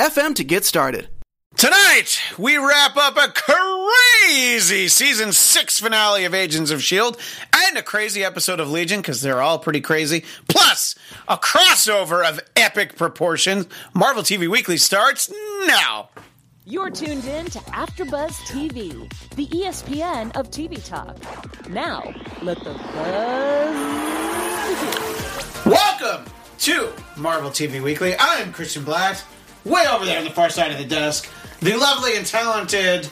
anchor.fm to get started. Tonight, we wrap up a crazy season six finale of Agents of S.H.I.E.L.D. and a crazy episode of Legion, because they're all pretty crazy, plus a crossover of epic proportions. Marvel TV Weekly starts now. You're tuned in to AfterBuzz TV, the ESPN of TV talk. Now, let the buzz begin. Welcome to Marvel TV Weekly. I'm Christian Blatt. Way over there on the far side of the desk, the lovely and talented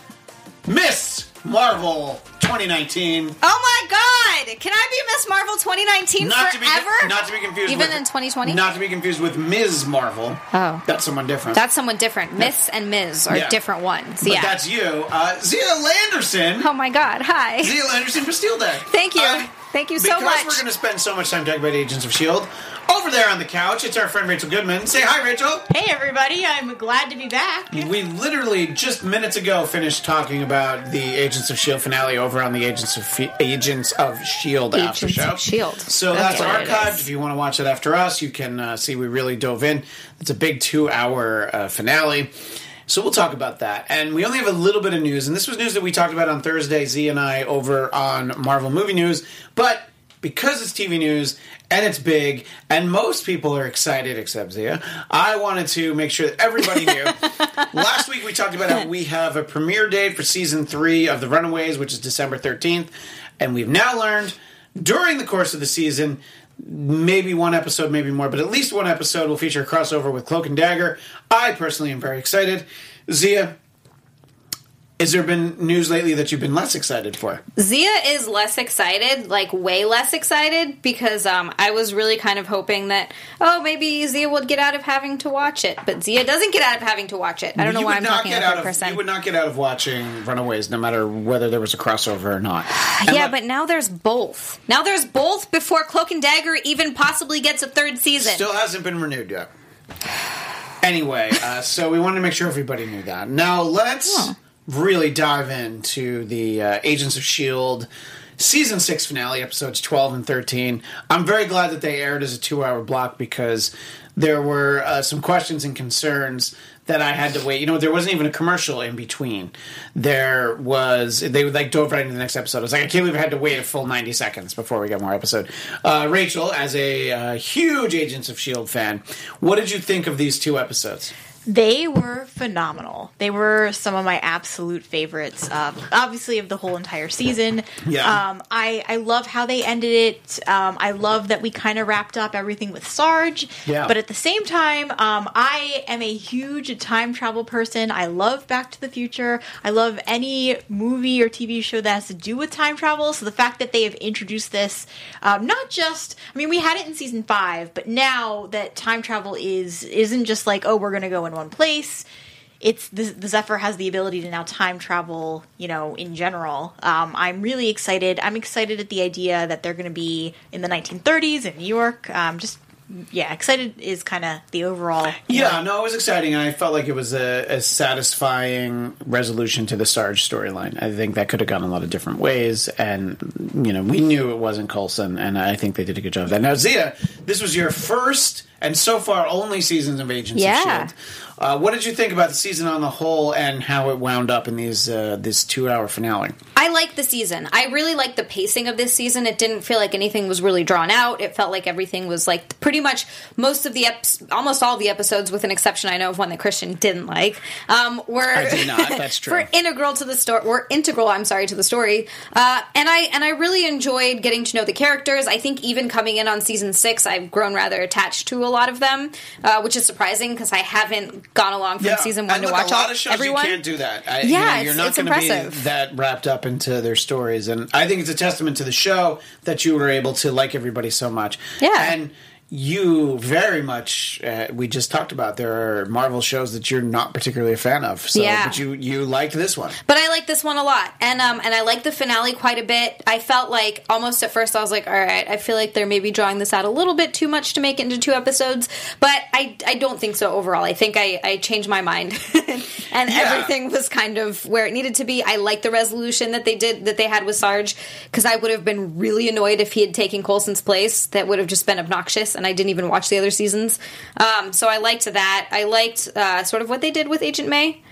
Miss Marvel 2019. Oh my god! Can I be Miss Marvel 2019 Not to be forever? not to be confused Even with, in 2020? Not to be confused with Ms. Marvel. Oh. That's someone different. That's someone different. Miss and Ms. are Yeah. different ones. but yeah. that's you. Uh, Zia Landerson. oh my god! Hi. Zia Landerson for Steel Day. Thank you. Uh, Thank you so much. because much. we're going to spend so much time talking about Agents of S.H.I.E.L.D. Over there on the couch, it's our friend Rachel Goodman. Say hi, Rachel. Hey everybody, I'm glad to be back. We literally just minutes ago finished talking about the Agents of S.H.I.E.L.D. Finale over on the Agents of F- Agents of S.H.I.E.L.D. after show. of S.H.I.E.L.D.. So That's that's, archived. If you want to watch it after us, you can uh, see we really dove in. It's a big two-hour uh, finale. So we'll talk about that. And we only have a little bit of news, and this was news that we talked about on Thursday, Z and I, over on Marvel Movie News. But because it's TV news and it's big, and most people are excited except Zia, I wanted to make sure that everybody knew. Last week we talked about how we have a premiere date for season three of The Runaways, which is December 13th. And we've now learned during the course of the season, maybe one episode, maybe more, but at least one episode will feature a crossover with Cloak and Dagger. I personally am very excited. Zia, has there been news lately that you've been less excited for? Zia is less excited, like way less excited, because um, I was really kind of hoping that oh maybe Zia would get out of having to watch it, but Zia doesn't get out of having to watch it. I don't know why I'm not talking about that person. You would not get out of watching Runaways, no matter whether there was a crossover or not. And yeah, look, but now there's both. Now there's both before Cloak and Dagger even possibly gets a third season. Still hasn't been renewed yet. Anyway, uh, so we wanted to make sure everybody knew that. Now let's really dive into the uh, Agents of S.H.I.E.L.D. season six finale, episodes 12 and 13. I'm very glad that they aired as a two hour block because there were uh, some questions and concerns that I had to wait. You know, there wasn't even a commercial in between. There was they would like dove right into the next episode. I was like, I can't believe I had to wait a full ninety seconds before we got more episode. Uh, Rachel, as a uh, huge Agents of Shield fan, what did you think of these two episodes? They were phenomenal. They were some of my absolute favorites, um, obviously of the whole entire season. Yeah. Um, I I love how they ended it. Um, I love that we kind of wrapped up everything with Sarge. Yeah. But at the same time, um, I am a huge time travel person. I love Back to the Future. I love any movie or TV show that has to do with time travel. So the fact that they have introduced this, um, not just, I mean, we had it in season five, but now that time travel is isn't just like, oh, we're going to go in one place. It's the, the Zephyr has the ability to now time travel, you know, in general. Um, I'm really excited. I'm excited at the idea that they're going to be in the 1930s in New York. Um, just yeah, excited is kind of the overall. Yeah, no, it was exciting, and I felt like it was a, a satisfying resolution to the Sarge storyline. I think that could have gone a lot of different ways, and you know, we knew it wasn't Coulson, and I think they did a good job of that. Now, Zia, this was your first and so far only seasons of Agents Yeah. of Shield. Uh, what did you think about the season on the whole, and how it wound up in these uh, this two hour finale? I like the season. I really like the pacing of this season. It didn't feel like anything was really drawn out. It felt like everything was like pretty much most of the eps- almost all the episodes, with an exception, I know of one that Christian didn't like, um, were I did not, that's true. were integral to the story. Were integral. I'm sorry to the story. Uh, and I and I really enjoyed getting to know the characters. I think even coming in on season six, I've grown rather attached to a lot of them, uh, which is surprising because I haven't gone along from season one and to look, watch a lot all of shows everyone. You can't do that. I, Yeah, you know, you're not going to be impressive. that wrapped up into their stories, and I think it's a testament to the show that you were able to like everybody so much. Yeah. and you very much uh, we just talked about there are Marvel shows that you're not particularly a fan of. So, Yeah. but you you liked this one. But I like this one a lot, and um, and I like the finale quite a bit. I felt like almost at first I was like, all right, I feel like they're maybe drawing this out a little bit too much to make it into two episodes, but I I don't think so overall. I think I I changed my mind, and Yeah. everything was kind of where it needed to be. I like the resolution that they did that they had with Sarge because I would have been really annoyed if he had taken Coulson's place. That would have just been obnoxious, and I didn't even watch the other seasons. Um, so I liked that. I liked uh, sort of what they did with Agent May.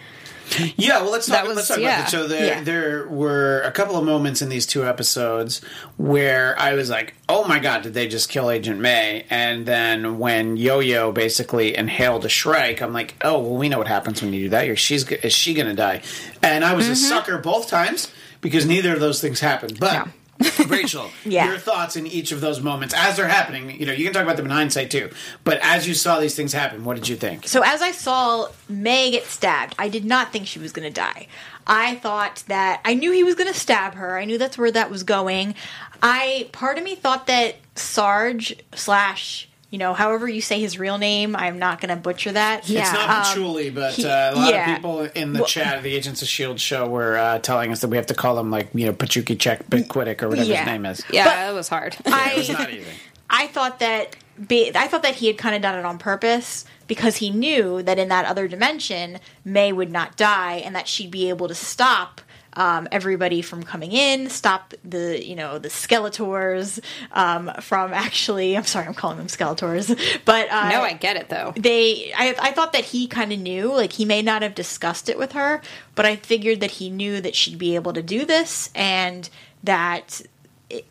Yeah, well, let's talk. Was- let's talk yeah. about it. So there, Yeah. there were a couple of moments in these two episodes where I was like, "Oh my god, did they just kill Agent May?" And then when Yo-Yo basically inhaled a Shrike, I'm like, "Oh, well, we know what happens when you do that. You're, she's is she going to die?" And I was a sucker both times because neither of those things happened. But Mm-hmm. Rachel, Yeah. your thoughts in each of those moments as they're happening. You know, you can talk about them in hindsight too. But as you saw these things happen, what did you think? So as I saw May get stabbed, I did not think she was going to die. I thought that I knew he was going to stab her. I knew that's where that was going. I part of me thought that Sarge slash you know however you say his real name, I'm not going to butcher that. It's Yeah, not um, but he- uh, a lot yeah. of people in the Well- chat of the Agents of S.H.I.E.L.D. show were uh, telling us that we have to call him, like, you know, Pachuki Check Quiddick or whatever Yeah. his name is. Yeah, But it was hard. It's not I easy. I thought that ba- I thought that he had kind of done it on purpose because he knew that in that other dimension May would not die and that she'd be able to stop um, everybody from coming in, stop the you know the Skeletors um, from actually. I'm sorry, I'm calling them Skeletors, but uh, no, I get it though. they I, I thought that he kind of knew like he may not have discussed it with her but i figured that he knew that she'd be able to do this and that it,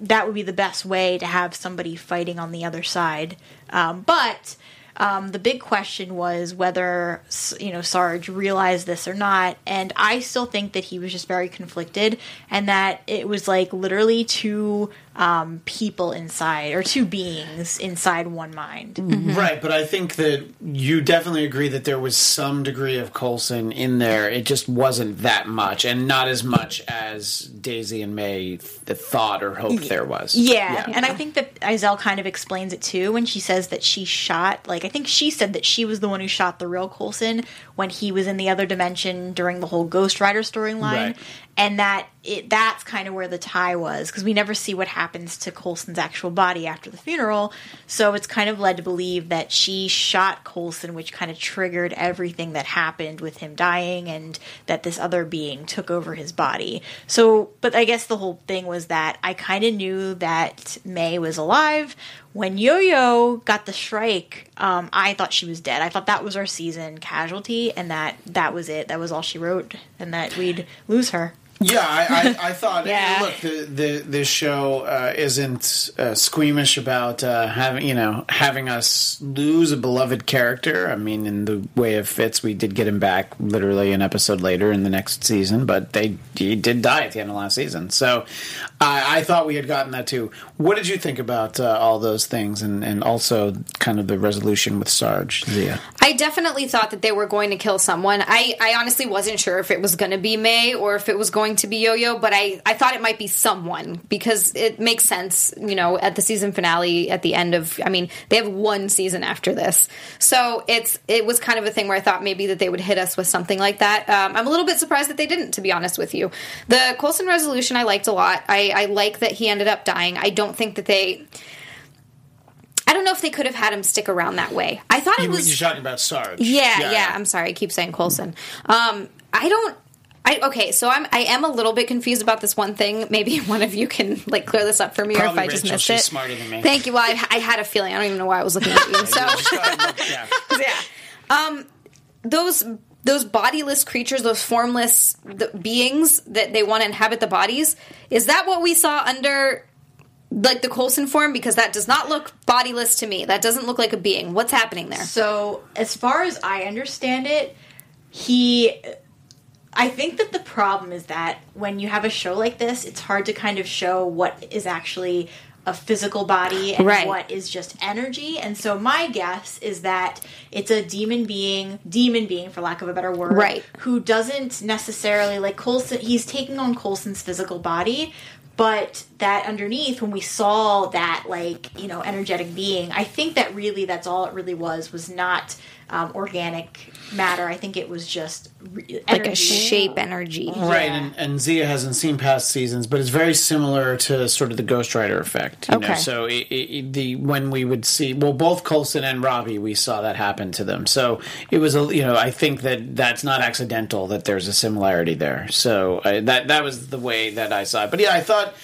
that would be the best way to have somebody fighting on the other side um, but um, the big question was whether you know Sarge realized this or not, and I still think that he was just very conflicted, and that it was like literally two um, people inside or two beings inside one mind. Right, but I think that you definitely agree that there was some degree of Coulson in there. It just wasn't that much, and not as much as Daisy and May th- thought or hoped there was. Yeah. and I think that Izel kind of explains it too when she says that she shot. Like, I think she said that she was the one who shot the real Coulson when he was in the other dimension during the whole Ghost Rider storyline, Right. And that it that's kind of where the tie was because we never see what happens to Coulson's actual body after the funeral. So it's kind of led to believe that she shot Coulson, which kind of triggered everything that happened with him dying, and that this other being took over his body. So, but I guess the whole thing was that I kind of knew that May was alive. When Yo Yo got the Shrike, um, I thought she was dead. I thought that was our season casualty, and that that was it. That was all she wrote, and that we'd lose her. Yeah, I, I, I thought. Yeah. Look, the, the this show uh, isn't uh, squeamish about uh, having you know having us lose a beloved character. I mean, in the way of Fitz, we did get him back literally an episode later in the next season, but they he did die at the end of last season. So I, I thought we had gotten that too. What did you think about uh, all those things, and and also kind of the resolution with Sarge Zia? I definitely thought that they were going to kill someone. I, I honestly wasn't sure if it was going to be May or if it was going to be Yo Yo, but I, I thought it might be someone because it makes sense, you know, at the season finale at the end of, I mean, they have one season after this. So it's it was kind of a thing where I thought maybe that they would hit us with something like that. Um, I'm a little bit surprised that they didn't, to be honest with you. The Coulson resolution I liked a lot. I, I like that he ended up dying. I don't think that they. I don't know if they could have had him stick around that way. I thought it was you're talking about Sarge? yeah, yeah, I'm sorry. I keep saying Coulson. Um, I don't. I okay. So I'm. I am a little bit confused about this one thing. Maybe one of you can like clear this up for me, or if I just Rachel. missed She's it. smarter than me. Thank you. Well, I, I had a feeling. I don't even know why I was looking at you. So Just go ahead and look, yeah. yeah. Um, those those bodiless creatures, those formless the beings that they want to inhabit the bodies. Is that what we saw under? Like the Coulson form, because that does not look bodiless to me. That doesn't look like a being. What's happening there? So, as far as I understand it, he. I think that the problem is that when you have a show like this, it's hard to kind of show what is actually a physical body and Right. what is just energy. And so, my guess is that it's a demon being, demon being, for lack of a better word, Right. who doesn't necessarily like Coulson. He's taking on Coulson's physical body. but that underneath when we saw that like you know energetic being i think that really that's all it really was was not um, organic matter i think it was just re- like a shape energy. Right, Yeah. and, and Zia hasn't seen past seasons, but it's very similar to sort of the Ghost Rider effect. You Know? Okay. So it, it, the when we would see, well, both Coulson and Robbie, we saw that happen to them. So it was a, you know, I think that that's not accidental that there's a similarity there. So uh, that that was the way that I saw it. But yeah, I thought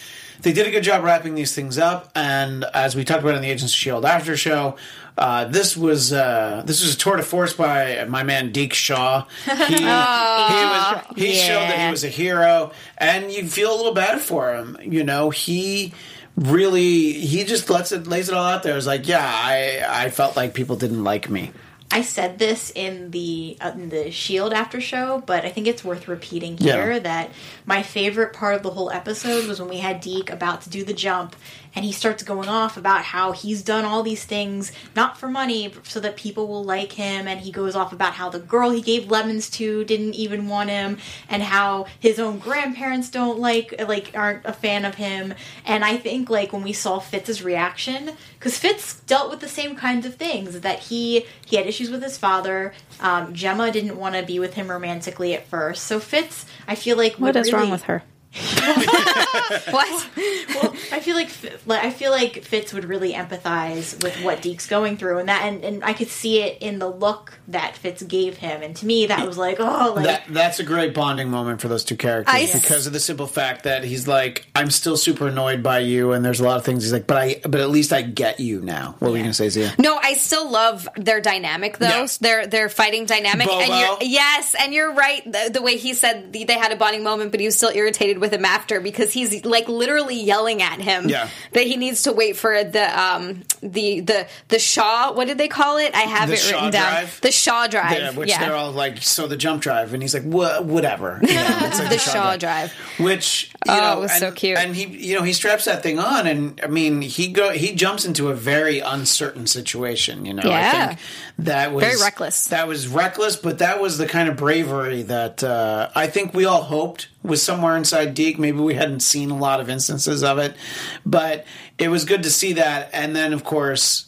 they did a good job wrapping these things up. And as we talked about in the Agents of Shield after show, uh, this was uh, this was a tour de force by my man Deke Shaw. He, he was he showed that he was a hero, and you feel a little bad for him. You know, he really he just lets it lays it all out there. It's like, yeah, I I felt like people didn't like me. I said this in the uh, in the Shield after show, but I think it's worth repeating Yeah. here that my favorite part of the whole episode was when we had Deke about to do the jump, and he starts going off about how he's done all these things not for money, but so that people will like him, and he goes off about how the girl he gave lemons to didn't even want him, and how his own grandparents don't like like aren't a fan of him, and I think like when we saw Fitz's reaction, because Fitz dealt with the same kinds of things that he he had issues with his father. Um, Jemma didn't want to be with him romantically at first, so Fitz, I feel like what is is wrong with her? what? well, I feel like I feel like Fitz would really empathize with what Deke's going through, and that and, and I could see it in the look that Fitz gave him, and to me that was like, oh, like That that's a great bonding moment for those two characters I- because of the simple fact that he's like, I'm still super annoyed by you, and there's a lot of things he's like, but I but at least I get you now. What were you gonna say, Zia? No, I still love their dynamic though. Yeah. Their their fighting dynamic. And you're yes, and you're right. The, the way he said they had a bonding moment, but he was still irritated with him after because he's like literally yelling at him Yeah. that he needs to wait for the um the the the Shaw. What did they call it? I have The it Shaw written down. drive? The Shaw drive. Yeah, which yeah. they're all like, so the jump drive, and he's like, whatever. You know, it's like The Shaw drive. Which you Oh, know, was and, so cute. And he, you know, he straps that thing on, and I mean, he go he jumps into a very uncertain situation. You know, I Yeah. think that was Very reckless. That was reckless, but that was the kind of bravery that uh, I think we all hoped was somewhere inside Deke. Maybe we hadn't seen a lot of instances of it, but it was good to see that. And then, of course.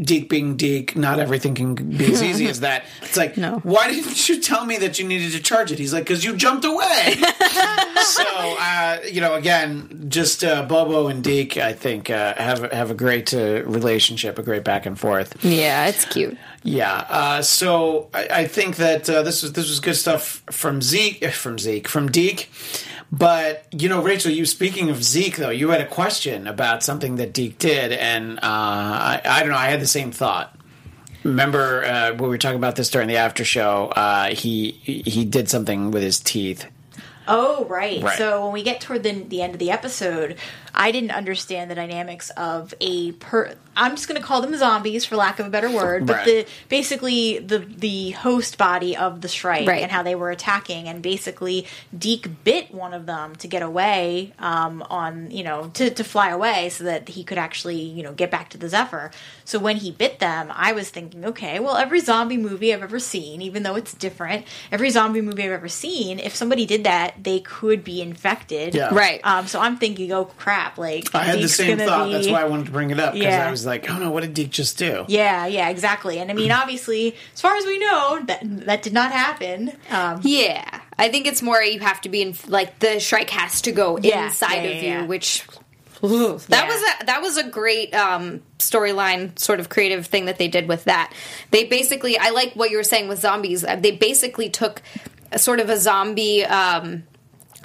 Deke being Deke, not everything can be as easy as that. It's like, No. why didn't you tell me that you needed to charge it? He's like, because you jumped away. so, uh, you know, again, just uh, Bobo and Deke, I think, uh, have have a great uh, relationship, a great back and forth. Yeah, it's cute. Yeah. Uh, so I, I think that uh, this was this was good stuff from Zeke, from Zeke, from Deke. But you know, Rachel, you speaking of Zeke, though, you had a question about something that Deke did, and uh, I, I don't know. I had the same thought. Remember uh, when we were talking about this during the after show? Uh, he he did something with his teeth. Oh, right. Right. So when we get toward the, the end of the episode, I didn't understand the dynamics of a per. I'm just going to call them zombies for lack of a better word, but Right. the basically the the host body of the Shrike Right. and how they were attacking, and basically Deke bit one of them to get away um, on you know to to fly away so that he could actually you know get back to the Zephyr. So when he bit them, I was thinking, okay, well every zombie movie I've ever seen, even though it's different, every zombie movie I've ever seen, if somebody did that, they could be infected. Yeah. Right. Um, so I'm thinking, oh crap! Like I had the same thought. be- That's why I wanted to bring it up because Yeah. I was like, oh no, what did Deke just do? Yeah, yeah, exactly. And I mean, obviously, as far as we know, that that did not happen. Um, Yeah, I think it's more you have to be in like the Shrike has to go Yeah, inside yeah, of yeah, you, yeah. which that Yeah. was a that was a great um, storyline, sort of creative thing that they did with that. They basically, I like what you were saying with zombies. They basically took a sort of a zombie. Um,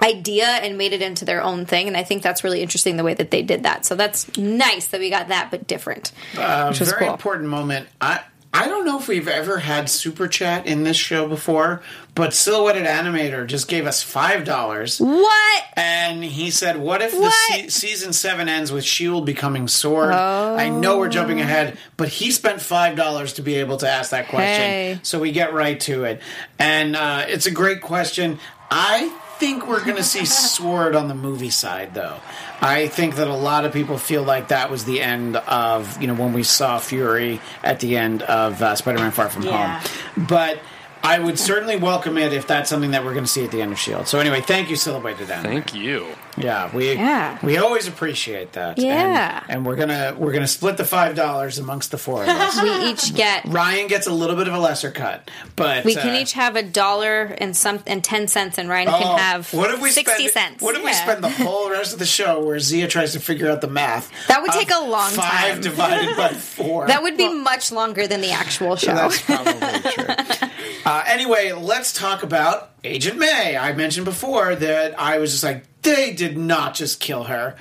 idea and made it into their own thing and i think that's really interesting the way that they did that so that's nice that we got that but different A which was very cool important moment. I I don't know if we've ever had super chat in this show before, but Silhouetted Animator just gave us five dollars. what And he said, "What if What? the se- season seven ends with Shield becoming Sword?" I know we're jumping ahead, but he spent five dollars to be able to ask that question, Hey. so we get right to it. And uh, it's a great question. I think we're going to see Sword on the movie side, though. I think that a lot of people feel like that was the end of you know when we saw Fury at the end of uh, Spider-Man: Far From Yeah. Home, but. I would certainly welcome it if that's something that we're going to see at the end of Shield. So anyway, thank you, Celebrated Down. Thank you. Yeah, we Yeah. we always appreciate that. Yeah. and, and we're gonna we're gonna split the five dollars amongst the four of us. We each get. Ryan gets a little bit of a lesser cut, but We can uh, each have a dollar and some and ten cents, and Ryan oh, can have what if we sixty spend, cents. What if we spend the whole rest of the show where Zia tries to figure out the math? That would take a long five time. divided by four. That would be much longer than the actual show. That's probably true. Uh, anyway, let's talk about Agent May. I mentioned before that I was just like, they did not just kill her.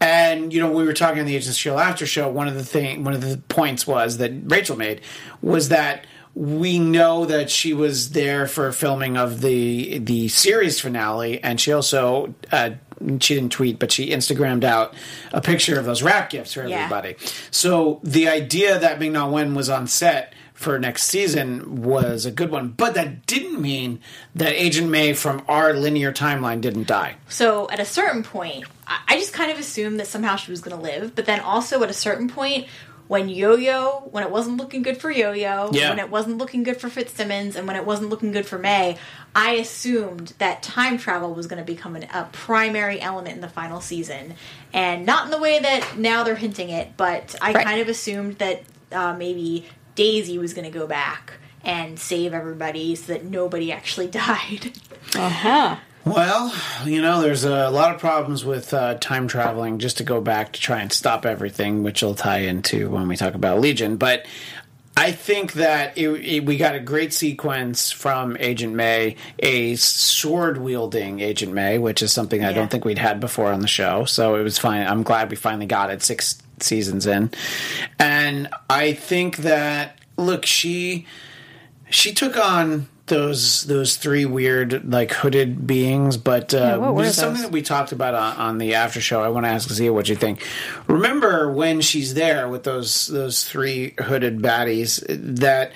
And you know, we were talking on the Agents Shield after show. One of the thing, one of the points was that Rachel made was that we know that she was there for filming of the the series finale, and she also uh, she didn't tweet, but she Instagrammed out a picture of those wrap gifts for Yeah. everybody. So the idea that Ming Na Wen was on set for next season was a good one, but that didn't mean that Agent May from our linear timeline didn't die. So at a certain point, I I just kind of assumed that somehow she was going to live. But then also at a certain point, when Yo Yo, when it wasn't looking good for Yo Yo, Yeah. when it wasn't looking good for Fitzsimmons, and when it wasn't looking good for May, I assumed that time travel was going to become an, a primary element in the final season. And not in the way that now they're hinting it, but I Right. kind of assumed that uh, maybe Daisy was going to go back and save everybody so that nobody actually died. Uh huh. Well, you know, there's a lot of problems with uh, time traveling just to go back to try and stop everything, which will tie into when we talk about Legion. But I think that it, it, we got a great sequence from Agent May, a sword wielding Agent May, which is something I don't think we'd had before on the show. So it was fine. I'm glad we finally got it six seasons in. And I think that, look, she she took on those those three weird like hooded beings but uh what were this is something that we talked about on, on the after show. I want to ask zia what you think. Remember when she's there with those those three hooded baddies that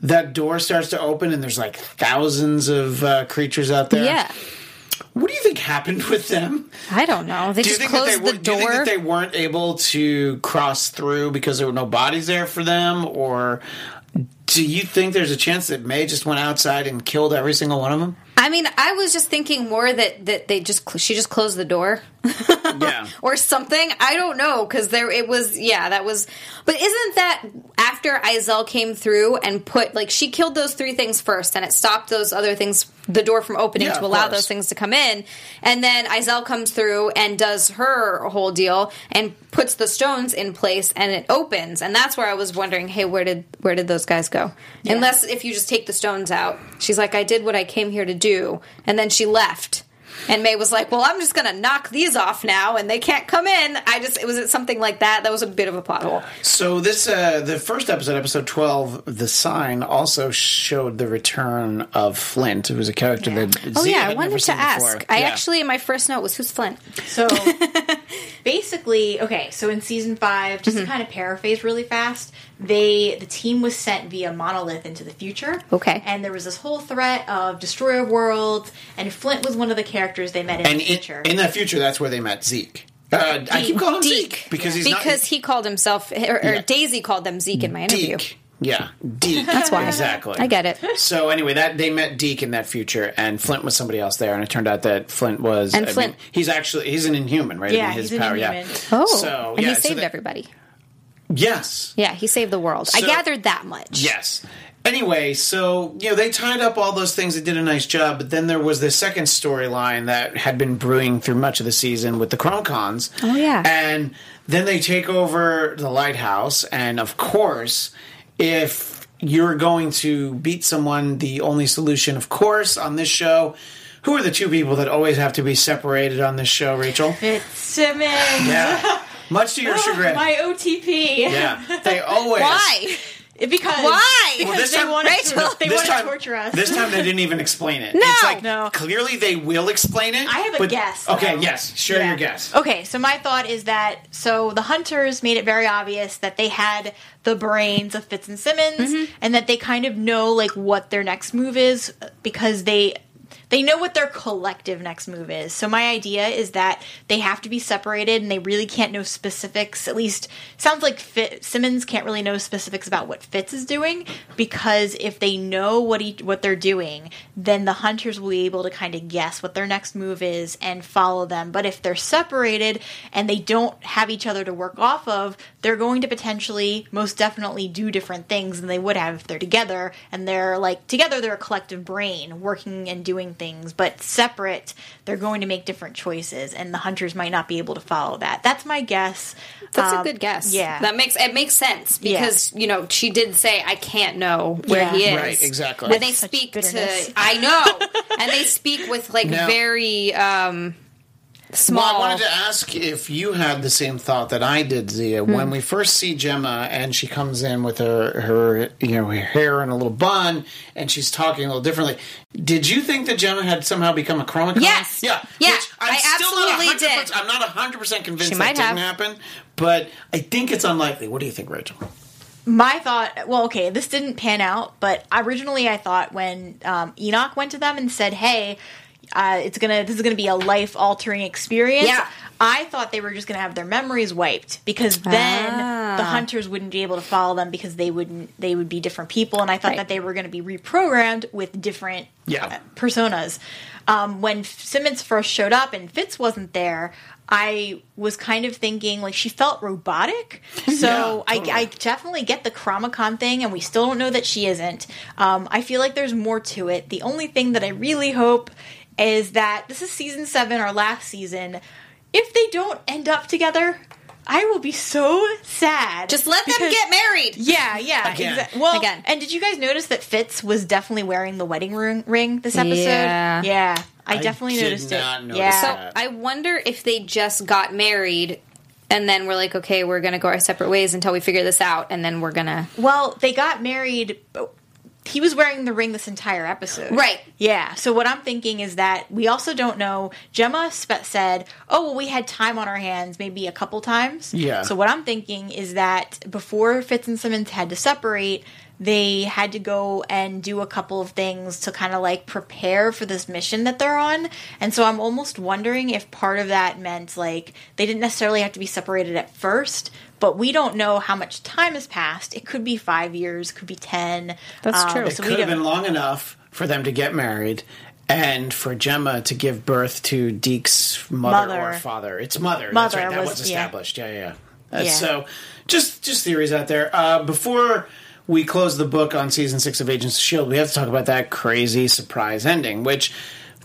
that door starts to open and there's like thousands of uh, creatures out there? Yeah, what do you think happened with them I don't know. They do just they closed were, the do you think that they weren't able to cross through because there were no bodies there for them, or do you think there's a chance that May just went outside and killed every single one of them? I mean, I was just thinking more that that they just she just closed the door Yeah. or something. I don't know because there it was. Yeah, that was. But isn't that after Izel came through and put like she killed those three things first, and it stopped those other things, the door from opening Yeah, to allow those things to come in, and then Izel comes through and does her whole deal and puts the stones in place, and it opens, and that's where I was wondering, hey, where did where did those guys go? Unless if you just take the stones out, she's like, I did what I came here to do, and then she left. And May was like, "Well, I'm just going to knock these off now, and they can't come in." I just it was it something like that. That was a bit of a plot hole. So this, uh, the first episode, episode twelve, the sign also showed the return of Flint, who was a character that. Oh Zia yeah, I wanted to ask. before. I Yeah. actually, my first note was, "Who's Flint?" So basically, okay, so in season five, just to kind of paraphrase really fast, they the team was sent via monolith into the future. Okay. And there was this whole threat of destroyer worlds, and Flint was one of the characters they met in and the in, future. in that future, that's where they met Zeke. Uh, I keep calling him Deke. Zeke because he's because not, he called himself, or, or Yeah. Daisy called them Zeke in my interview. Deke. Yeah, Deke. That's why. exactly. I get it. So anyway, that they met Deke in that future, and Flint was somebody else there, and it turned out that Flint was. And I mean, Flint- he's actually he's an Inhuman, right? Yeah, In his he's an Inhuman. Oh, yeah. Oh, so and yeah, he so saved that- everybody. Yes, Yeah, he saved the world. I gathered that much. yes. Anyway, so you know they tied up all those things. They did a nice job, but then there was the second storyline that had been brewing through much of the season with the Chromecons. Oh, yeah. and then they take over the lighthouse, and of course, if you're going to beat someone, the only solution, of course, on this show. Who are the two people that always have to be separated on this show, Rachel? Fitzsimmons. Yeah. Much to your oh, chagrin. My OTP. yeah. They always. Why? Because Why? Because Well, this they time- wanted Rachel, to, they this wanted time, to torture us. This time they didn't even explain it. No. It's like, No. clearly they will explain it. I have a but- guess, Okay, though. yes. Share Yeah. your guess. Okay, so my thought is that so the hunters made it very obvious that they had the brains of Fitz and Simmons, Mm-hmm. and that they kind of know like what their next move is because they they know what their collective next move is. So my idea is that they have to be separated and they really can't know specifics. At least sounds like Fit, Simmons can't really know specifics about what Fitz is doing because if they know what he what they're doing, then the hunters will be able to kind of guess what their next move is and follow them. But if they're separated and they don't have each other to work off of, they're going to potentially most definitely do different things than they would have if they're together and they're like together they're a collective brain working and doing things, but separate they're going to make different choices and the hunters might not be able to follow that. That's my guess. That's a Um, good guess. Yeah. that makes it makes sense Yeah. because you know she did say I can't know where Yeah. he is. Right, exactly. And they Such speak bitterness. to I know, and they speak with like Now- very um small. Well, I wanted to ask if you had the same thought that I did, Zia. Hmm. When we first see Jemma and she comes in with her, her, you know, her hair in a little bun and she's talking a little differently, did you think that Jemma had somehow become a chromacon? Yes. Yeah. Yeah, Which I'm I still absolutely not did. I'm not 100% convinced She that didn't happen, but I think it's unlikely. What do you think, Rachel? my thought well okay this didn't pan out but originally i thought when um, enoch went to them and said hey uh, it's gonna this is gonna be a life altering experience Yeah. i thought they were just gonna have their memories wiped because then Ah. the hunters wouldn't be able to follow them because they wouldn't they would be different people and i thought Right. that they were gonna be reprogrammed with different Yeah. uh, personas um, when simmons first showed up and fitz wasn't there I was kind of thinking like she felt robotic, so Yeah, totally. I, I definitely get the Chromacon thing, and we still don't know that she isn't. Um, I feel like there's more to it. The only thing that I really hope is that this is season seven, our last season. If they don't end up together, I will be so sad. Just let them because- get married. Yeah, yeah, Again. exactly. Well, Again. and did you guys notice that Fitz was definitely wearing the wedding ring, ring this episode? Yeah. yeah. I, I definitely did noticed not it. notice yeah, So. I wonder if they just got married and then we're like, okay, we're gonna go our separate ways until we figure this out, and then we're gonna Well, they got married. He was wearing the ring this entire episode. Right. Yeah. So what I'm thinking is that we also don't know. Jemma spe- said, "Oh, well, we had time on our hands, maybe a couple times." Yeah. So what I'm thinking is that before Fitz and Simmons had to separate, they had to go and do a couple of things to kind of like prepare for this mission that they're on. And so I'm almost wondering if part of that meant like they didn't necessarily have to be separated at first, but we don't know how much time has passed. It could be five years, could be ten. That's Um, true. So Could have been long enough for them to get married and for Jemma to give birth to Deke's mother, Mother. or father. It's mother. That's Mother right. That was- was, established. Yeah, yeah. yeah. Uh, Yeah. So, just just theories out there. Uh, before we close the book on season six of Agents of Shield, we have to talk about that crazy surprise ending, which.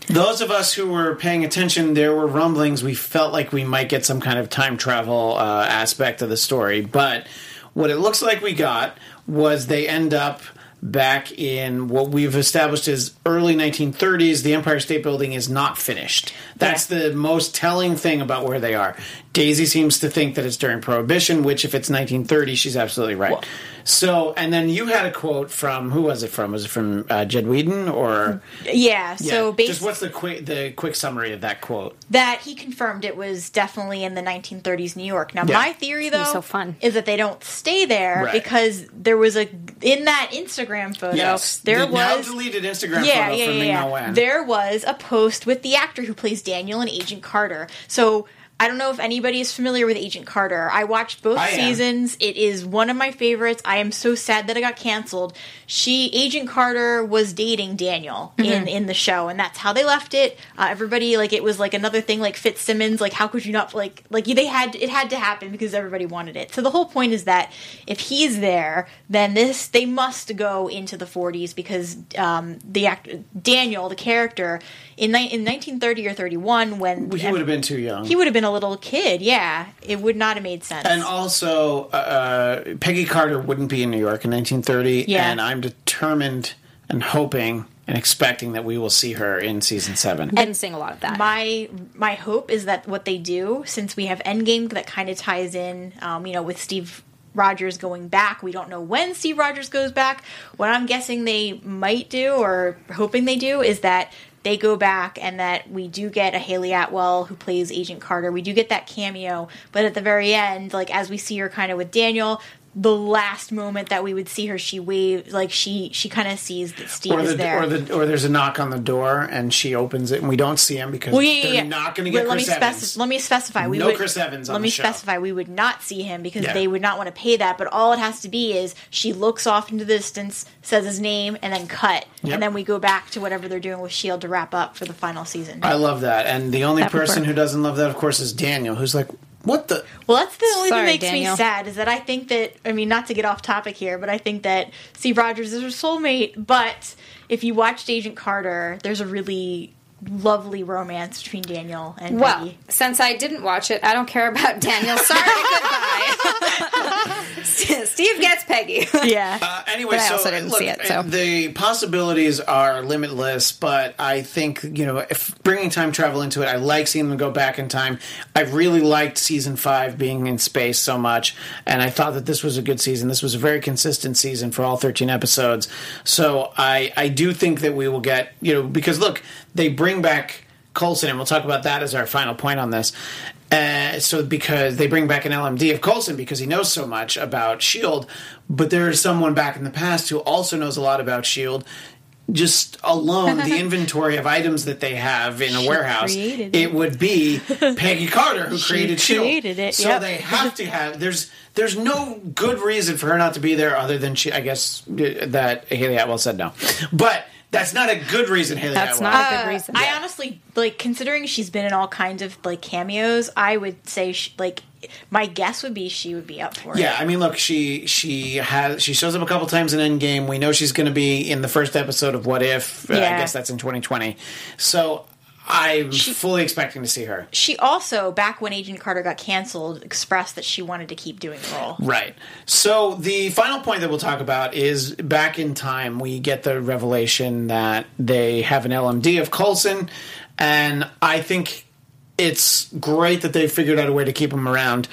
Those of us who were paying attention, there were rumblings. We felt like we might get some kind of time travel uh, aspect of the story, but what it looks like we got was they end up back in what we've established as early 1930s. The Empire State Building is not finished. That's the most telling thing about where they are. Daisy seems to think that it's during Prohibition, which, if it's 1930, she's absolutely right. so, and then you had a quote from who was it from? Was it from uh, Jed Whedon or? Yeah. So Yeah, just what's the quick the quick summary of that quote? that he confirmed it was definitely in the 1930s New York. Now, Yeah. my theory though so fun. is that they don't stay there Right. because there was a in that Instagram photo Yes, there the now was deleted Instagram yeah, photo yeah, from yeah, yeah. There was a post with the actor who plays Daniel and Agent Carter. So I don't know if anybody is familiar with Agent Carter. I watched both I am. seasons. It is one of my favorites. I am so sad that it got canceled. She Agent Carter was dating Daniel in in the show, and that's how they left it. Uh, everybody like it was like another thing like Fitzsimmons. Like how could you not like like they had it had to happen because everybody wanted it. So the whole point is that if he's there, then this they must go into the 40s because um, the actor Daniel, the character in ni- in 1930 or 31 when he would have been too young. he would have been a little kid. Yeah, it would not have made sense. And also, uh, Peggy Carter wouldn't be in New York in 1930, Yeah. and I'm determined and hoping and expecting that we will see her in season seven. And seeing a lot of that. my my hope is that what they do, since we have Endgame that kind of ties in, um, you know, with Steve Rogers going back. We don't know when Steve Rogers goes back. What I'm guessing they might do, or hoping they do, is that they go back and that we do get a Hayley Atwell who plays Agent Carter. We do get that cameo, but at the very end, like as we see her kind of with Daniel, the last moment that we would see her, she waves like she she kind of sees that Steve Or is there. or the or there's a knock on the door and she opens it and we don't see him because Well, yeah, they're yeah. not going to get let Chris me speci- Evans. let me specify. We No would, Chris Evans on Let the me specify. We would not see him because Yeah. they would not want to pay that. But all it has to be is she looks off into the distance, says his name, and then cut, Yep. and then we go back to whatever they're doing with Shield to wrap up for the final season. I love that, and the only That person who doesn't love that, of course, is Daniel, who's like, "What the." Well, that's the only Sorry, thing that makes Daniel. me sad is that I think that I mean not to get off topic here, but I think that Steve Rogers is her soulmate. But if you watched Agent Carter, there's a really lovely romance between Daniel and Well, Peggy. since I didn't watch it, I don't care about Daniel. Sorry, goodbye. Steve gets Peggy. Yeah, Uh, anyway, But I so also didn't look, see it, so. the possibilities are limitless. But I think you know, if bringing time travel into it, I like seeing them go back in time. I really liked season five being in space so much, and I thought that this was a good season. This was a very consistent season for all thirteen episodes. So I I do think that we will get you know because look, they bring back Coulson, and we'll talk about that as our final point on this. Uh, so because they bring back an LMD of Coulson because he knows so much about Shield, but there is someone back in the past who also knows a lot about Shield. Just alone, the inventory of items that they have in a warehouse, it. it. would be Peggy Carter who created Shield. created it, So yep. they have to have. There's there's no good reason for her not to be there other than she. I guess uh, that Hayley Atwell said no, but that's not a good reason. Hayley That's Atwell. not a good reason. I honestly like considering she's been in all kinds of like cameos. I would say she, like my guess would be she would be up for it. Yeah. I mean, look, she she has she shows up a couple times in Endgame. We know she's going to be in the first episode of What If. Uh, I Yeah. guess that's in 2020. So I'm fully expecting to see her. She also back when Agent Carter got canceled expressed that she wanted to keep doing the role. Right. So the final point that we'll talk about is back in time. We get the revelation that they have an LMD of Coulson, and I think it's great that they figured out a way to keep him around.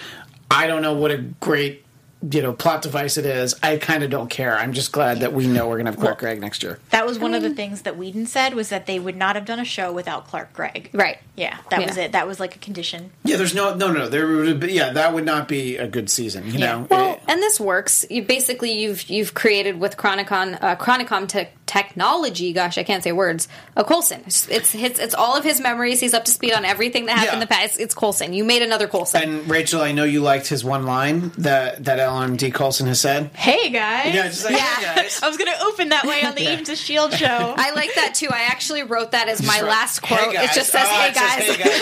I don't know what a great you know plot device it is. I kind of don't care. I'm just glad that we know we're gonna have Clark Gregg next year. That was one of the things that Whedon said was that they would not have done a show without Clark Gregg. Right. Yeah, that Yeah. was it. That was like a condition. Yeah, there's no no no. There would be, yeah, that would not be a good season. You know. Well, It- and this works. You basically you've you've created with Chronicon uh, Chronicom te- technology. Gosh, I can't say words. A Coulson. It's, it's it's it's all of his memories. He's up to speed on everything that happened in the past. It's Coulson. You made another Coulson. and Rachel, I know you liked his one line that that LMD Coulson has said. Hey guys. Yeah, just like, hey, guys. I was gonna open that way on the Yeah. Agents of Shield show. I like that too. I actually wrote that as my Just last write, quote. "Hey, it just says, hey guys." Oh, "Hey it says, guys." "Hey, guys."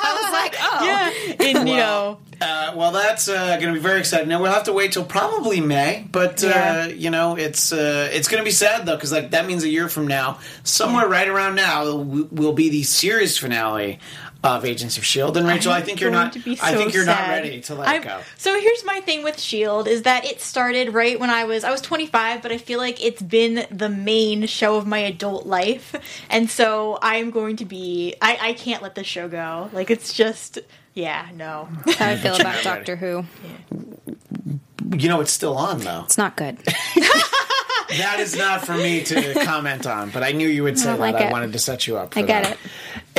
I was like, "Oh, yeah, in you know. Uh, well, that's uh, going to be very exciting. Now we'll have to wait till probably May, but Yeah. uh, you know it's uh, it's going to be sad though because like that means a year from now, somewhere right around now, will be the series finale of Agents of Shield. And Rachel, I think you're not. to be I think you're not ready to let I'm- it go. So here's my thing with Shield is that it started right when I was I was 25, but I feel like it's been the main show of my adult life, and so I'm going to be I I can't let this show go. Like it's just yeah no. How I feel You're about Doctor Who. You know, it's still on though. It's not good. That is not for me to comment on, but I knew you would say that. like I it. wanted to set you up. For I get that. it.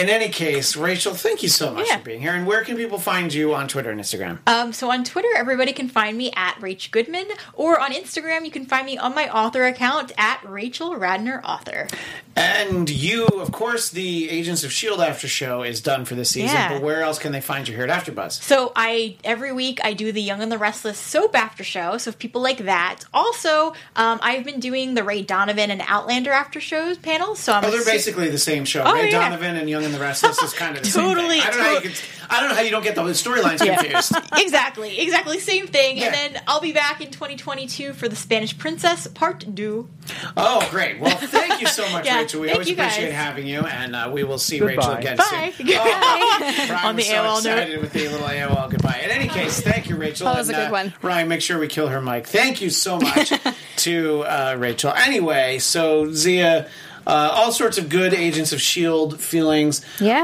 In any case, Rachel, thank you so much Yeah. for being here. And where can people find you on Twitter and Instagram? Um, so on Twitter, everybody can find me at Rach Goodman, or on Instagram, you can find me on my author account at Rachel Radner Author. And you, of course, the Agents of Shield after show is done for this season. Yeah. But where else can they find you here at AfterBuzz? So I every week I do the Young and the Restless soap after show. So if people like that, also um, I've been doing the Ray Donovan and Outlander after shows panels. So I'm Oh, they're su- basically the same show. Oh, Ray yeah. Donovan and Young and the Restless is kind of the Totally, same thing. I don't, know how you can, I don't know how you don't get the storylines Yeah. confused. exactly, exactly same thing. Yeah. And then I'll be back in 2022 for the Spanish Princess Part Two. Oh, great. Well, thank you so much, Yeah, Rachel. We thank always you guys. appreciate having you, and uh, we will see Goodbye. Rachel again Bye. soon. Oh, On the was so AOL note. excited with the little AOL goodbye. In any case, thank you, Rachel. That was and, a good uh, one. Ryan, make sure we kill her mic. Thank you so much to uh, Rachel. Anyway, so Zia. Uh, all sorts of good Agents of Shield feelings. Yeah.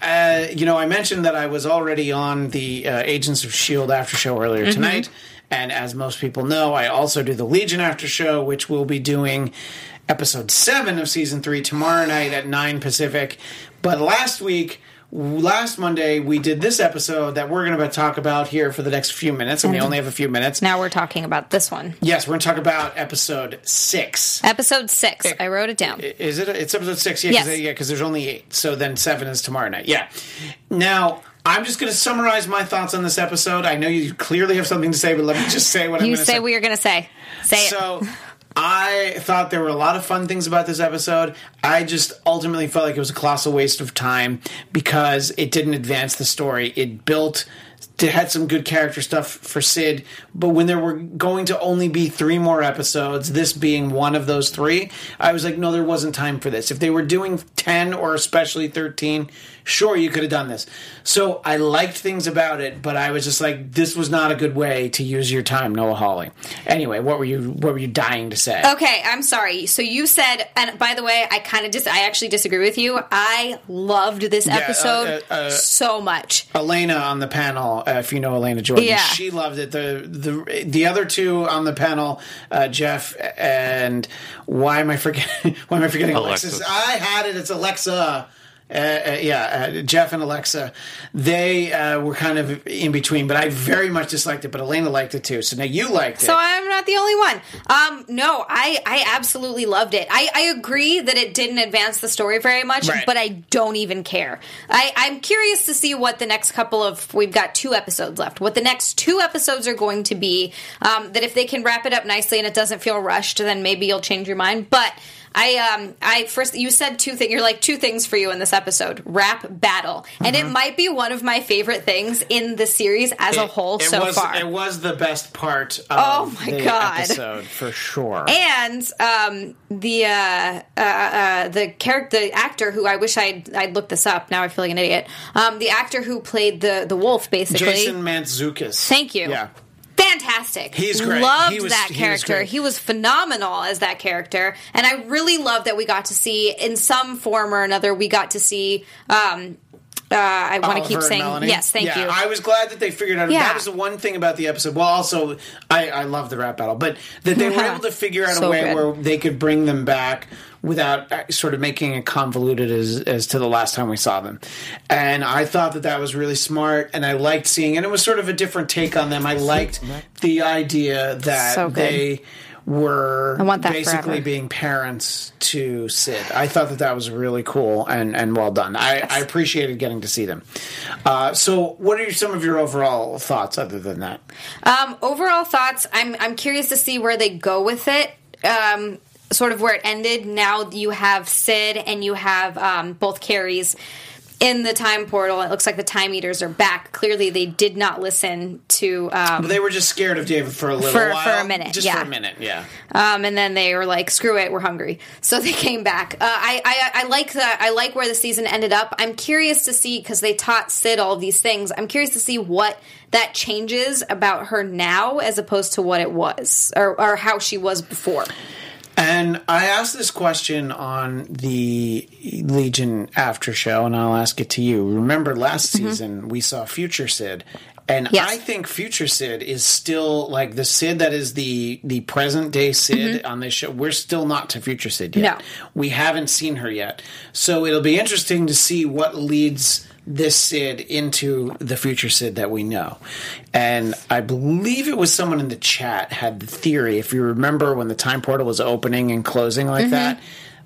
Uh, uh, you know, I mentioned that I was already on the uh, Agents of Shield after show earlier Mm-hmm. tonight, and as most people know, I also do the Legion after show, which we'll be doing episode seven of season three tomorrow night at nine Pacific. But last week last Monday we did this episode that we're going to talk about here for the next few minutes, and we mm-hmm. only have a few minutes. Now we're talking about this one. Yes, we're going to talk about episode six. Episode six. I wrote it down. Is it? It's episode six. Yeah, Yes. because yeah, 'cause there's only eight. So then seven is tomorrow night. Yeah. Now I'm just going to summarize my thoughts on this episode. I know you clearly have something to say, but let me just say what I'm You going to say say. what you're going to say. Say it. So I thought there were a lot of fun things about this episode. I just ultimately felt like it was a colossal waste of time because it didn't advance the story. It built it had some good character stuff for Syd, but when there were going to only be three more episodes, this being one of those three, I was like, no, there wasn't time for this. If they were doing 10 or especially 13, sure, you could have done this. So I liked things about it, but I was just like, this was not a good way to use your time, Noah Hawley. Anyway, what were you what were you dying to say? Okay, I'm sorry. So you said, and by the way, I kind of dis- I actually disagree with you. I loved this uh, episode uh, uh, so much. Elena on the panel, uh, if you know Elena Jordan, Yeah. she loved it. The the the other two on the panel, uh, Jeff and why am I forgetting? Why am I forgetting Alexis? Alexis. I had it. It's Alexa. Uh, uh, yeah, uh, Jeff and Alexa, they uh, were kind of in between, but I very much disliked it. But Elena liked it too. So now you liked it. So I'm not the only one. Um, no, I, I absolutely loved it. I, I agree that it didn't advance the story very much, Right. but I don't even care. I, I'm curious to see what the next couple of we've got two episodes left. What the next two episodes are going to be. Um, that if they can wrap it up nicely and it doesn't feel rushed, then maybe you'll change your mind. But I um I first you said two things. You're like two things for you in this episode: rap battle, and it might be one of my favorite things in the series as a whole it so was, far. It was the best part of Oh my the God. episode for sure. and um, the uh, uh, uh, the character, the actor who I wish I'd I'd looked this up. Now I feel like an idiot. Um, the actor who played the the wolf, basically. Jason Mantzoukas. Thank you. Yeah. Fantastic. He's great. Loved He was- that he was character. He was phenomenal as that character, and I really love that we got to see in some form or another. We got to see. Um, uh, I want to Oliver keep saying Melanie. yes. Thank Yeah, you. I was glad that they figured out. Yeah. That was the one thing about the episode. Well, also, I, I love the rap battle, but that they were able to figure out So a way good. where they could bring them back without uh, sort of making it convoluted as, as to the last time we saw them. And I thought that that was really smart, and I liked seeing And It was sort of a different take on them. I liked the idea that So good. they were I want that basically forever. being parents to Syd. I thought that that was really cool and, and well done. I, I appreciated getting to see them. Uh, so, what are some of your overall thoughts other than that? Um, overall thoughts. I'm I'm curious to see where they go with it. Um, sort of where it ended. Now you have Syd and you have um, both Carries in the time portal. It looks like the time eaters are back. Clearly, they did not listen to. Um, They were just scared of David for a little For- while. for a minute, Just yeah. for a minute, yeah. um, and then they were like, "Screw it, we're hungry." So they came back. Uh, I, I I like the I like where the season ended up. I'm curious to see because they taught Syd all these things. I'm curious to see what that changes about her now as opposed to what it was or, or how she was before. And I asked this question on the Legion after show, and I'll ask it to you. Remember last season we saw Future Syd, and Mm-hmm. Yes. I think Future Syd is still like the Syd that is the the present day Syd on this show. We're still not to Future Syd yet. Mm-hmm. No. We haven't seen her yet, so it'll be interesting to see what leads this Syd into the future Syd that we know. And I believe it was someone in the chat had the theory. If you remember when the time portal was opening and closing like Mm-hmm. that,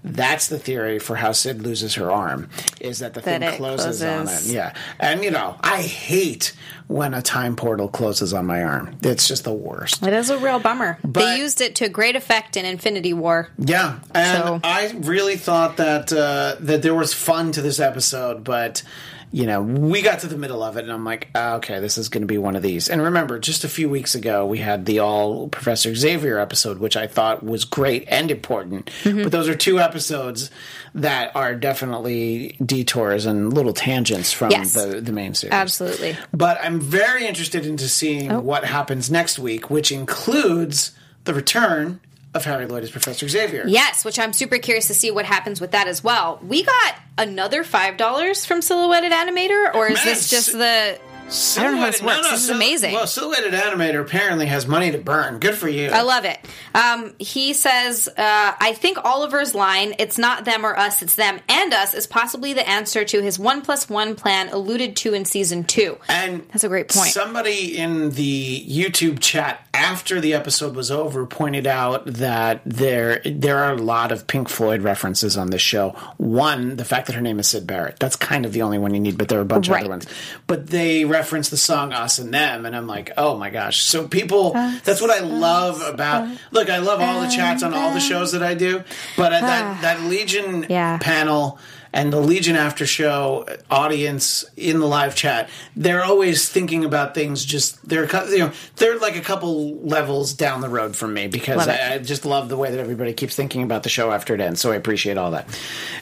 that's the theory for how Syd loses her arm. Is that the That thing it closes, on it? Yeah, and you know I hate when a time portal closes on my arm. It's just the worst. It is a real bummer. But- they used it to great effect in Infinity War. Yeah, and So- I really thought that uh, that there was fun to this episode, but you know, we got to the middle of it, and I'm like, ah, okay, this is going to be one of these. And remember, just a few weeks ago, we had the all Professor Xavier episode, which I thought was great and important. Mm-hmm. But those are two episodes that are definitely detours and little tangents from Yes. the the main series. Absolutely. But I'm very interested into seeing Oh. what happens next week, which includes the return of Harry Lloyd as Professor Xavier. Yes, which I'm super curious to see what happens with that as well. We got another five dollars from Silhouetted Animator, or is Man, this just the I don't know how this works. this is amazing. Well, Silhouetted Animator apparently has money to burn. Good for you. I love it. Um, he says, uh, I think Oliver's line, it's not them or us, it's them and us, is possibly the answer to his one plus one plan alluded to in season two. And That's a great point. Somebody in the YouTube chat after the episode was over pointed out that there there are a lot of Pink Floyd references on this show. One, the fact that her name is Syd Barrett. That's kind of the only one you need, but there are a bunch Right. of other ones. But they reference the song Us and Them, and I'm like, oh my gosh. So people that's what I love about look, I love all the chats on all the shows that I do, but at that, that Legion Yeah. panel and the Legion after show audience in the live chat, they're always thinking about things. Just they're you know they're like a couple levels down the road from me because I, I just love the way that everybody keeps thinking about the show after it ends. So I appreciate all that.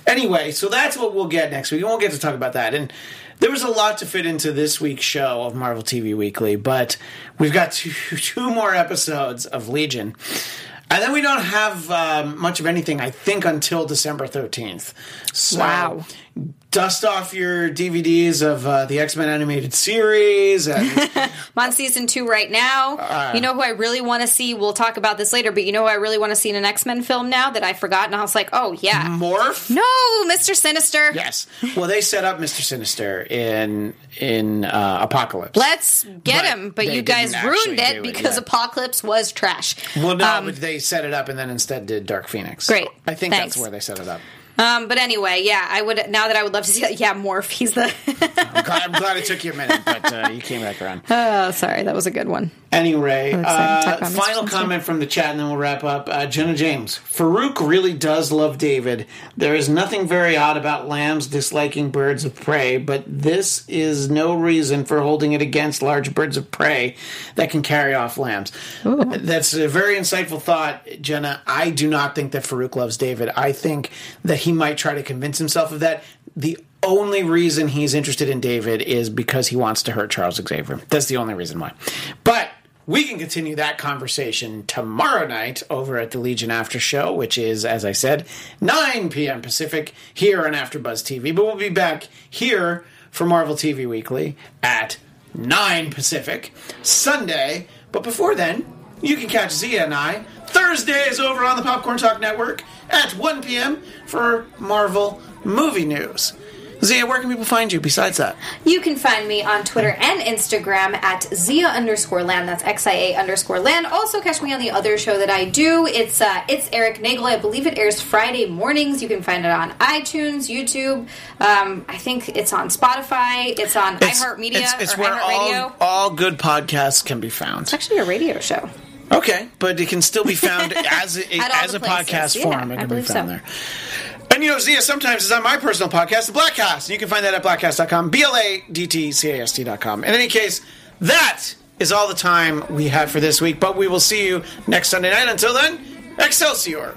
Anyway, so that's what we'll get next week. We won't get to talk about that and. There was a lot to fit into this week's show of Marvel TV Weekly, but we've got two, two more episodes of Legion. And then we don't have um, much of anything, I think, until December 13th. So, Wow. Dust off your DVDs of uh, the X Men animated series. And I'm on season two right now. Uh, you know who I really want to see? We'll talk about this later, but you know who I really want to see in an X Men film now that I forgot? And I was like, oh, yeah. Morph? No, Mr. Sinister. Yes. Well, they set up Mr. Sinister in in uh, Apocalypse. Let's get But him. But you guys ruined it do it, because. Apocalypse was trash. well, no, Um, but they set it up and then instead did Dark Phoenix. Great. I think Thanks. that's where they set it up. Um, but anyway, yeah, I would now that I would love to see that. Yeah, Morph. He's the. I'm glad, I'm glad it took you a minute, but uh, you came back around. oh, sorry, that was a good one. Anyway, I'm excited to talk uh, final comment from the chat, and then we'll wrap up. Uh, Jenna James. Farouk really does love David. There is nothing very odd about lambs disliking birds of prey, but this is no reason for holding it against large birds of prey that can carry off lambs. That's a very insightful thought, Jenna. I do not think that Farouk loves David. I think that he might try to convince himself of that. The only reason he's interested in David is because he wants to hurt Charles Xavier. That's the only reason why. But we can continue that conversation tomorrow night over at the Legion After Show, which is, as I said, 9 p.m. Pacific here on AfterBuzz TV. But we'll be back here for Marvel TV Weekly at 9 Pacific Sunday. But before then, you can catch Zia and I Thursdays over on the Popcorn Talk Network at 1 p.m. for Marvel movie news. Zia, where can people find you besides that? You can find me on Twitter and Instagram at Zia underscore land. That's X I A underscore land. Also, catch me on the other show that I do. It's uh, it's Eric Nagel. I believe it airs Friday mornings. You can find it on iTunes, YouTube. Um, I think it's on Spotify. It's on iHeartMedia It's, it's where all, all good podcasts can be found. It's actually a radio show. Okay, but it can still be found as a, as a places, podcast yeah, form. It I can be found so. there. And you know, Zia sometimes is on my personal podcast, The Blackcast. And you can find that at blackcast.com, B L A D T C A S T.com. In any case, that is all the time we have for this week, but we will see you next Sunday night. Until then, Excelsior!